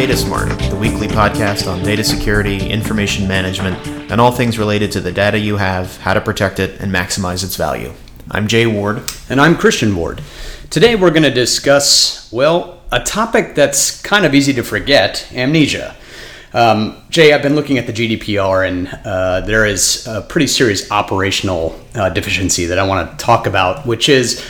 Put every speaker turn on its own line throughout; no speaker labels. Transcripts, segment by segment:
Data Smart, the weekly podcast on data security, information management, and all things related to the data you have, how to protect it, and maximize its value. I'm Jay Ward.
And I'm Christian Ward. Today we're going to discuss, well, a topic that's kind of easy to forget amnesia. Um, Jay, I've been looking at the GDPR, and uh, there is a pretty serious operational uh, deficiency that I want to talk about, which is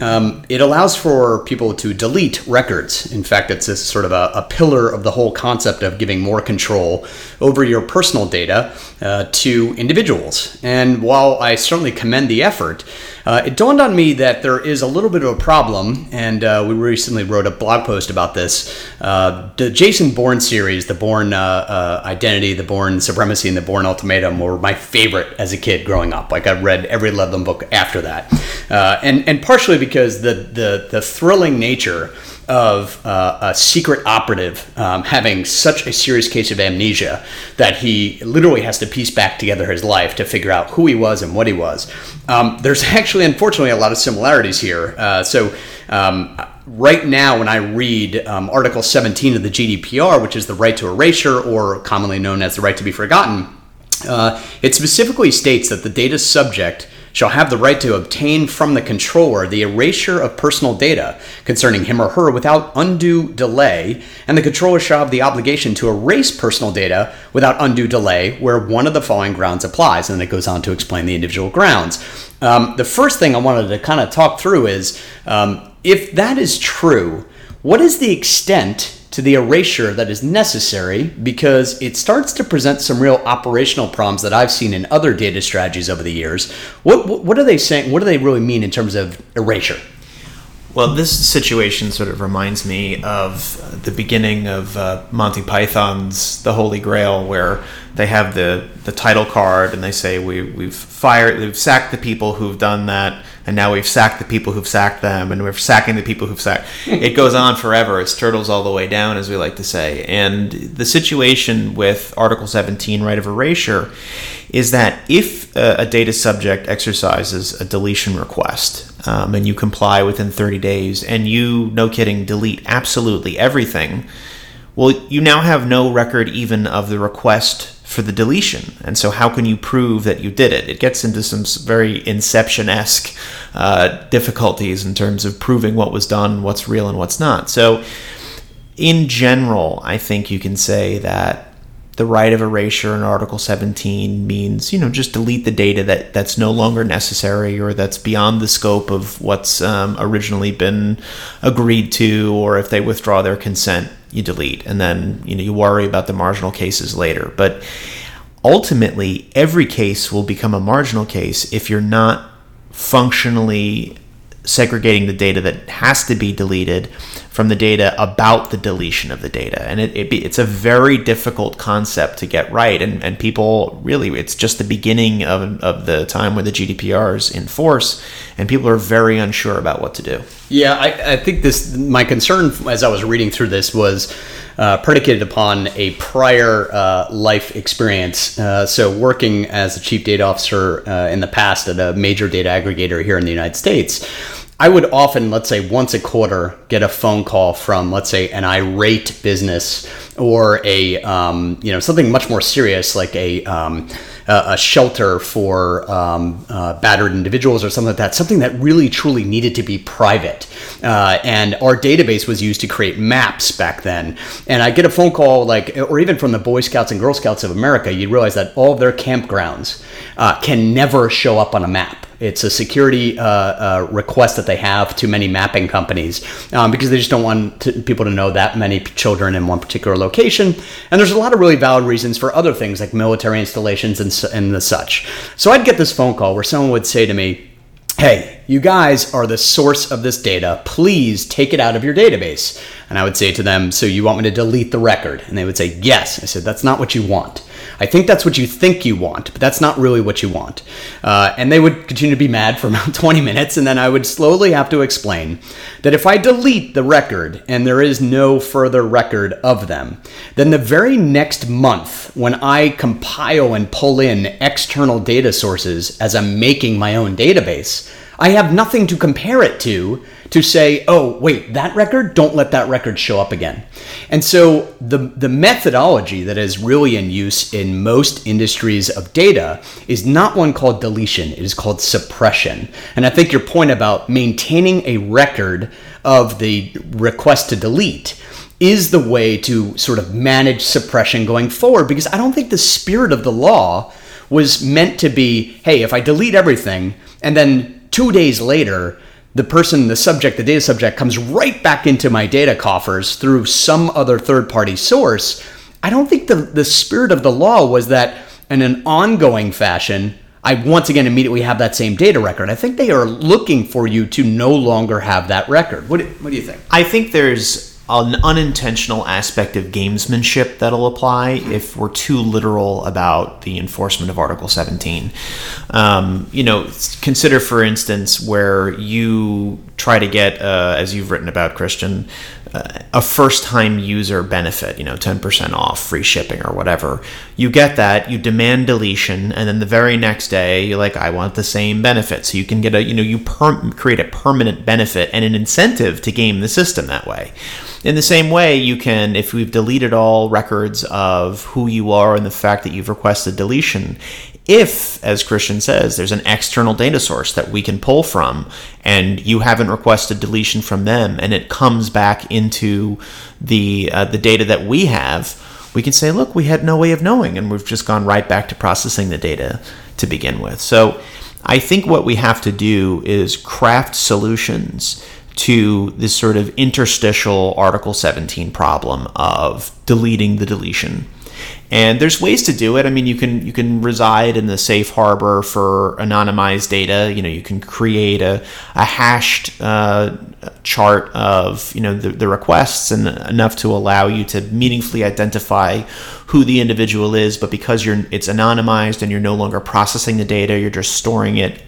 um, it allows for people to delete records. In fact, it's a sort of a, a, pillar of the whole concept of giving more control over your personal data uh, to individuals. And while I certainly commend the effort, uh, it dawned on me that there is a little bit of a problem, and uh, we recently wrote a blog post about this. Uh, the Jason Bourne series, the Bourne uh, uh, Identity, the Bourne Supremacy, and the Bourne Ultimatum were my favorite as a kid growing up. Like I read every Ludlum book after that, and and partially because the the the thrilling nature of uh, a secret operative um, having such a serious case of amnesia that he literally has to piece back together his life to figure out who he was and what he was. Um, there's actually, unfortunately, a lot of similarities here. Uh, so, um, right now, when I read um, Article 17 of the GDPR, which is the right to erasure, or commonly known as the right to be forgotten, uh, it specifically states that the data subject shall have the right to obtain from the controller the erasure of personal data concerning him or her without undue delay, and the controller shall have the obligation to erase personal data without undue delay where one of the following grounds applies. And then it goes on to explain the individual grounds. Um, the first thing I wanted to kind of talk through is um, if that is true, what is the extent to the erasure that is necessary because it starts to present some real operational problems that I've seen in other data strategies over the years. What, what are they saying? What do they really mean in terms of erasure?
Well, this situation sort of reminds me of the beginning of uh, Monty Python's The Holy Grail, where they have the, the title card and they say we we've fired we've sacked the people who've done that and now we've sacked the people who've sacked them and we're sacking the people who've sacked. It goes on forever. It's turtles all the way down as we like to say. And the situation with article 17 right of erasure is that if a, a data subject exercises a deletion request um, and you comply within 30 days and you no kidding delete absolutely everything well you now have no record even of the request for the deletion. And so, how can you prove that you did it? It gets into some very Inception esque uh, difficulties in terms of proving what was done, what's real, and what's not. So, in general, I think you can say that the right of erasure in Article 17 means, you know, just delete the data that, that's no longer necessary or that's beyond the scope of what's um, originally been agreed to, or if they withdraw their consent, you delete. And then, you know, you worry about the marginal cases later. But ultimately, every case will become a marginal case if you're not functionally segregating the data that has to be deleted from the data about the deletion of the data. And it, it be, it's a very difficult concept to get right. And, and people really, it's just the beginning of, of the time where the GDPR is in force, and people are very unsure about what to do.
Yeah, I, I think this, my concern as I was reading through this was uh, predicated upon a prior uh, life experience. Uh, so, working as a chief data officer uh, in the past at a major data aggregator here in the United States, I would often, let's say once a quarter, get a phone call from, let's say, an irate business or a, um, you know, something much more serious like a, um, a shelter for um, uh, battered individuals or something like that, something that really truly needed to be private. Uh, and our database was used to create maps back then. And I get a phone call, like, or even from the Boy Scouts and Girl Scouts of America, you realize that all of their campgrounds uh, can never show up on a map. It's a security uh, uh, request that they have to many mapping companies um, because they just don't want to, people to know that many children in one particular location. And there's a lot of really valid reasons for other things like military installations and, and the such. So I'd get this phone call where someone would say to me, Hey, you guys are the source of this data. Please take it out of your database. And I would say to them, So you want me to delete the record? And they would say, Yes. I said, That's not what you want. I think that's what you think you want, but that's not really what you want. Uh, and they would continue to be mad for about 20 minutes, and then I would slowly have to explain that if I delete the record and there is no further record of them, then the very next month, when I compile and pull in external data sources as I'm making my own database, I have nothing to compare it to to say, oh, wait, that record, don't let that record show up again. And so the, the methodology that is really in use in most industries of data is not one called deletion, it is called suppression. And I think your point about maintaining a record of the request to delete is the way to sort of manage suppression going forward because I don't think the spirit of the law was meant to be hey, if I delete everything and then two days later, the person, the subject, the data subject comes right back into my data coffers through some other third party source. I don't think the, the spirit of the law was that in an ongoing fashion, I once again immediately have that same data record. I think they are looking for you to no longer have that record. What what do you think?
I think there's an unintentional aspect of gamesmanship that'll apply if we're too literal about the enforcement of Article 17. Um, you know, consider, for instance, where you try to get, uh, as you've written about, Christian, a first time user benefit, you know, 10% off, free shipping, or whatever. You get that, you demand deletion, and then the very next day, you're like, I want the same benefit. So you can get a, you know, you per- create a permanent benefit and an incentive to game the system that way. In the same way, you can, if we've deleted all records of who you are and the fact that you've requested deletion, if, as Christian says, there's an external data source that we can pull from and you haven't requested deletion from them and it comes back into the, uh, the data that we have, we can say, look, we had no way of knowing and we've just gone right back to processing the data to begin with. So I think what we have to do is craft solutions to this sort of interstitial Article 17 problem of deleting the deletion. And there's ways to do it. I mean, you can you can reside in the safe harbor for anonymized data. You know, you can create a, a hashed uh, chart of you know the, the requests and enough to allow you to meaningfully identify who the individual is. But because you're it's anonymized and you're no longer processing the data, you're just storing it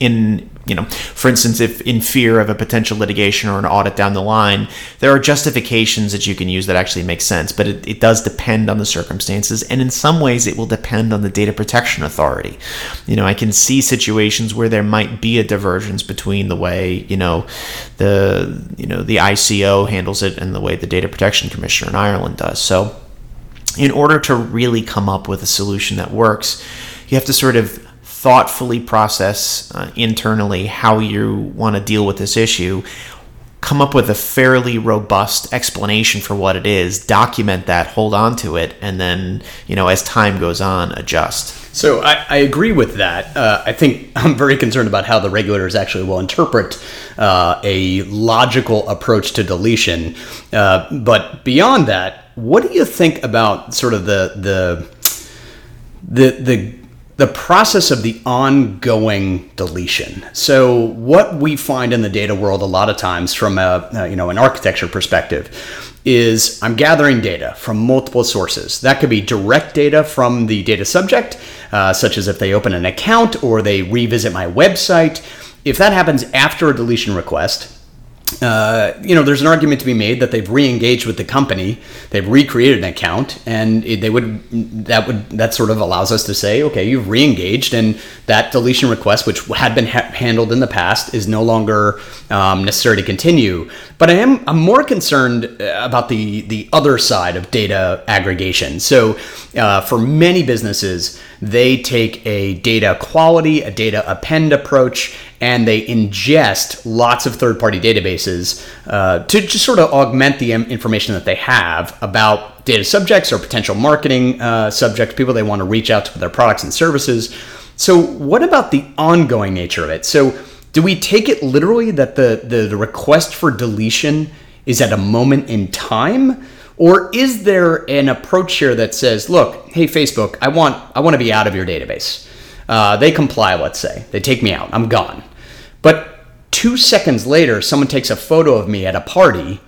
in you know for instance if in fear of a potential litigation or an audit down the line there are justifications that you can use that actually make sense but it, it does depend on the circumstances and in some ways it will depend on the data protection authority. You know i can see situations where there might be a divergence between the way you know the you know the ico handles it and the way the data protection commissioner in ireland does. So in order to really come up with a solution that works you have to sort of thoughtfully process uh, internally how you want to deal with this issue, come up with a fairly robust explanation for what it is, document that, hold on to it, and then, you know, as time goes on, adjust.
So I, I agree with that. Uh, I think I'm very concerned about how the regulators actually will interpret uh, a logical approach to deletion. Uh, but beyond that, what do you think about sort of the the the the the process of the ongoing deletion. So what we find in the data world a lot of times from a, a, you know an architecture perspective is I'm gathering data from multiple sources. That could be direct data from the data subject, uh, such as if they open an account or they revisit my website. If that happens after a deletion request, uh, you know, there's an argument to be made that they've re-engaged with the company, they've recreated an account, and they would that would that sort of allows us to say, okay, you've re-engaged, and that deletion request, which had been ha- handled in the past, is no longer um, necessary to continue. But I am I'm more concerned uh, about the the other side of data aggregation. So, uh, for many businesses, they take a data quality, a data append approach, and they ingest lots of third party databases uh, to just sort of augment the information that they have about data subjects or potential marketing uh, subjects, people they want to reach out to with their products and services. So, what about the ongoing nature of it? So, do we take it literally that the, the, the request for deletion is at a moment in time? Or is there an approach here that says, look, hey Facebook, I want I want to be out of your database. Uh, they comply, let's say. They take me out. I'm gone. But two seconds later, someone takes a photo of me at a party,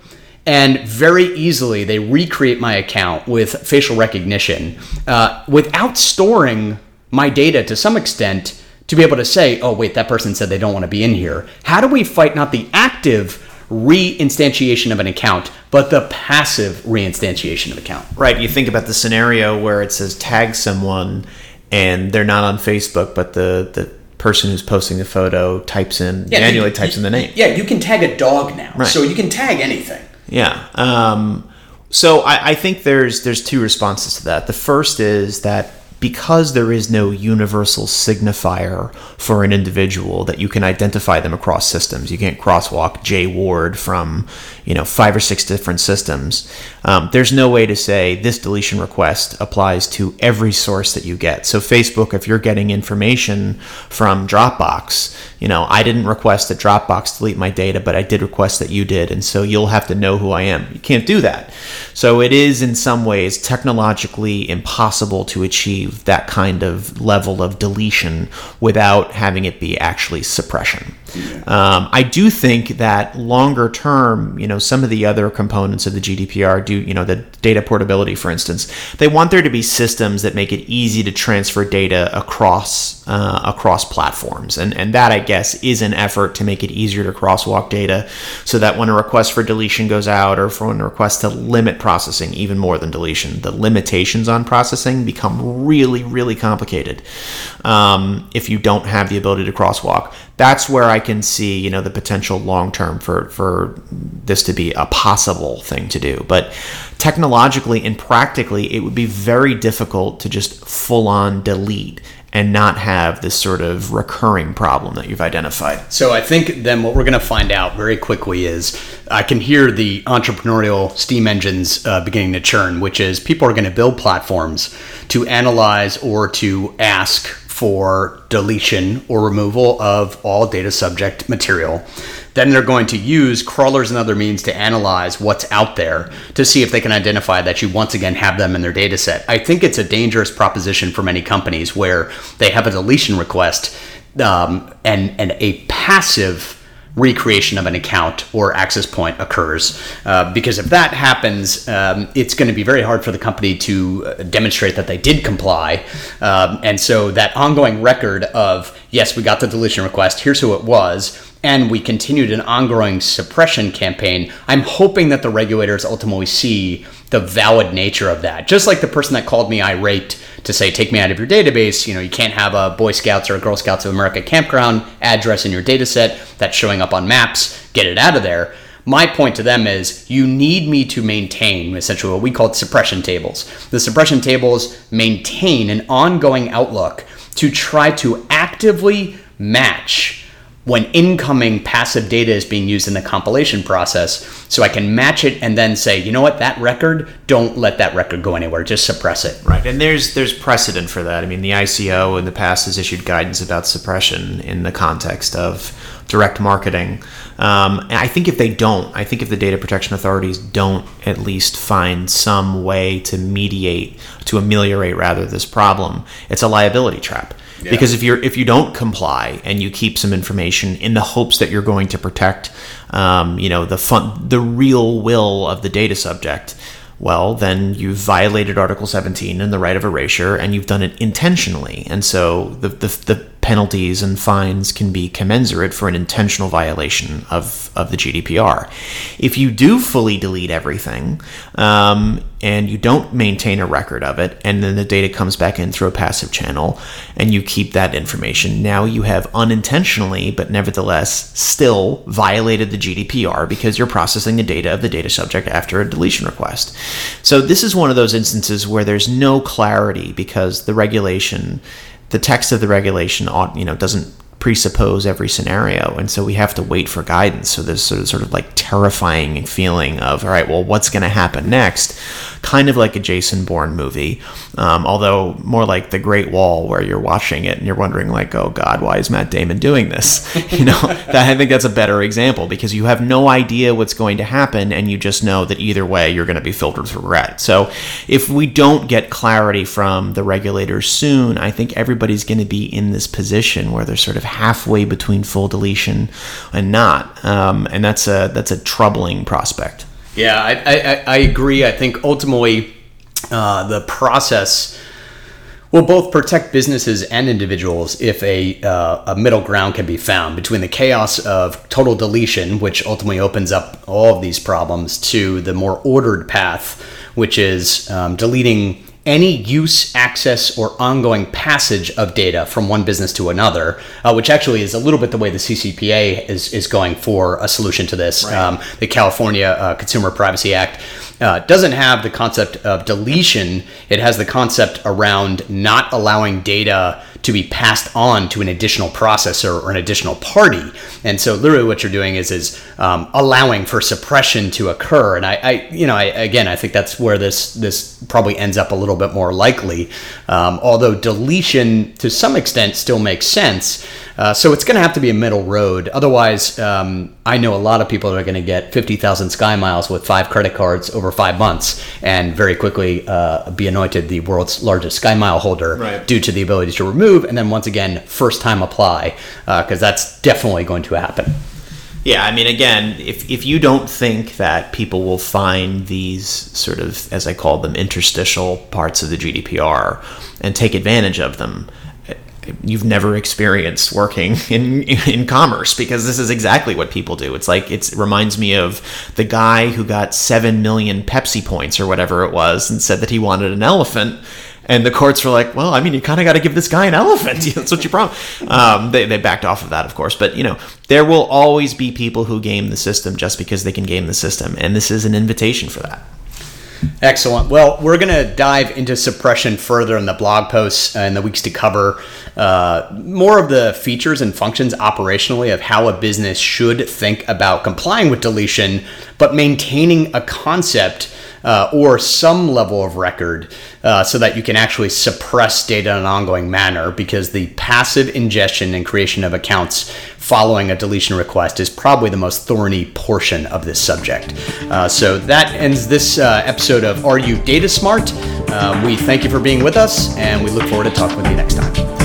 and very easily they recreate my account with facial recognition uh, without storing my data to some extent to be able to say, oh, wait, that person said they don't want to be in here. How do we fight not the active reinstantiation of an account, but the passive reinstantiation of account.
Right. You think about the scenario where it says tag someone and they're not on Facebook, but the, the person who's posting the photo types in
Yeah,
manually
you-
types in the name.
Yeah, you can tag a dog now,
Right.
so you can tag anything.
Yeah. Um, so I, I think there's there's two responses to that. The first is that because there is no universal signifier for an individual that you can identify them across systems. You can't crosswalk Jay Ward from you know five or six different systems. Um, there's no way to say this deletion request applies to every source that you get. So Facebook, if you're getting information from Dropbox, you know I didn't request that Dropbox delete my data, but I did request that you did, and so you'll have to know who I am. You can't do that. So it is in some ways technologically impossible to achieve that kind of level of deletion without having it be actually suppression. Um, I do think that longer term, you know, some of the other components of the GDPR do, you know, the data portability, for instance, they want there to be systems that make it easy to transfer data across uh, across platforms, and and that I guess is an effort to make it easier to crosswalk data, so that when a request for deletion goes out, or for when a request to limit processing, even more than deletion, the limitations on processing become really really complicated um, if you don't have the ability to crosswalk that's where I can see, you know, the potential long term for for this to be a possible thing to do. But technologically and practically, it would be very difficult to just full on delete and not have this sort of recurring problem that you've identified.
So I think then what we're going to find out very quickly is I can hear the entrepreneurial steam engines uh, beginning to churn, which is people are going to build platforms to analyze or to ask for deletion or removal of all data subject material. Then they're going to use crawlers and other means to analyze what's out there to see if they can identify that you once again have them in their data set. I think it's a dangerous proposition for many companies where they have a deletion request um, and, and a passive recreation of an account or access point occurs. Uh, because if that happens, um, it's going to be very hard for the company to uh, demonstrate that they did comply. Um, and so that ongoing record of, yes, we got the deletion request, here's who it was, and we continued an ongoing suppression campaign, I'm hoping that the regulators ultimately see the valid nature of that. Just like the person that called me irate to say, take me out of your database, you know, you can't have a Boy Scouts or a Girl Scouts of America campground address in your data set that's showing up on maps, get it out of there. My point to them is you need me to maintain essentially what we call suppression tables. The suppression tables maintain an ongoing outlook to try to actively match when incoming passive data is being used in the compilation process so I can match it and then say, you know what, that record, don't let that record go anywhere, just suppress it.
Right, and there's there's precedent for that. I mean, the ICO in the past has issued guidance about suppression in the context of direct marketing. Um, and I think if they don't, I think if the data protection authorities don't at least find some way to mediate, to ameliorate rather this problem, it's a liability trap. Because if you're if you don't comply and you keep some information in the hopes that you're going to protect, um, you know, the fun, the real will of the data subject, well, then you've violated Article 17 and the right of erasure, and you've done it intentionally. And so the, the, the penalties and fines can be commensurate for an intentional violation of, of the GDPR. If you do fully delete everything um, and you don't maintain a record of it, and then the data comes back in through a passive channel, and you keep that information, now you have unintentionally, but nevertheless still violated the GDPR because you're processing the data of the data subject after a deletion request. So this is one of those instances where there's no clarity because the regulation, the text of the regulation, ought, you know, doesn't presuppose every scenario, and so we have to wait for guidance. So there's sort of, sort of like terrifying feeling of, all right, well, what's going to happen next? Kind of like a Jason Bourne movie, um, although more like The Great Wall, where you're watching it and you're wondering, like, oh God, why is Matt Damon doing this? You know, that, I think that's a better example because you have no idea what's going to happen, and you just know that either way you're going to be filled with regret. So if we don't get clarity from the regulators soon, I think everybody's going to be in this position where they're sort of halfway between full deletion and not, um, and that's a that's a troubling prospect.
Yeah, I, I, I agree. I think ultimately uh, the process will both protect businesses and individuals if a, uh, a middle ground can be found between the chaos of total deletion, which ultimately opens up all of these problems, to the more ordered path, which is um, deleting any use, access, or ongoing passage of data from one business to another, uh, which actually is a little bit the way the CCPA is, is going for a solution to this. Right. Um, the California uh, Consumer Privacy Act uh, doesn't have the concept of deletion, it has the concept around not allowing data to be passed on to an additional processor or an additional party. And so, literally, what you're doing is is um, allowing for suppression to occur. And I, I you know, I, again, I think that's where this this probably ends up a little bit more likely. Um, although deletion, to some extent, still makes sense. Uh, so it's going to have to be a middle road. Otherwise, um, I know a lot of people that are going to get 50,000 Sky Miles with five credit cards over five months and very quickly uh, be anointed the world's largest Sky Mile holder right. due to the ability to remove and then once again, first time apply, because uh, that's definitely going to happen.
Yeah, I mean, again, if, if you don't think that people will find these sort of, as I call them, interstitial parts of the GDPR and take advantage of them, you've never experienced working in in commerce because this is exactly what people do. It's like it reminds me of the guy who got 7 million Pepsi points or whatever it was and said that he wanted an elephant and the courts were like, well, I mean, you kind of got to give this guy an elephant. That's what you promised. Um, they, they backed off of that, of course. But, you know, there will always be people who game the system just because they can game the system. And this is an invitation for that.
Excellent. Well, we're going to dive into suppression further in the blog posts in the weeks to cover uh, more of the features and functions operationally of how a business should think about complying with deletion, but maintaining a concept uh, or some level of record uh, so that you can actually suppress data in an ongoing manner because the passive ingestion and creation of accounts following a deletion request is probably the most thorny portion of this subject. Uh, so that ends this uh, episode of Are You Data Smart? Uh, we thank you for being with us and we look forward to talking with you next time.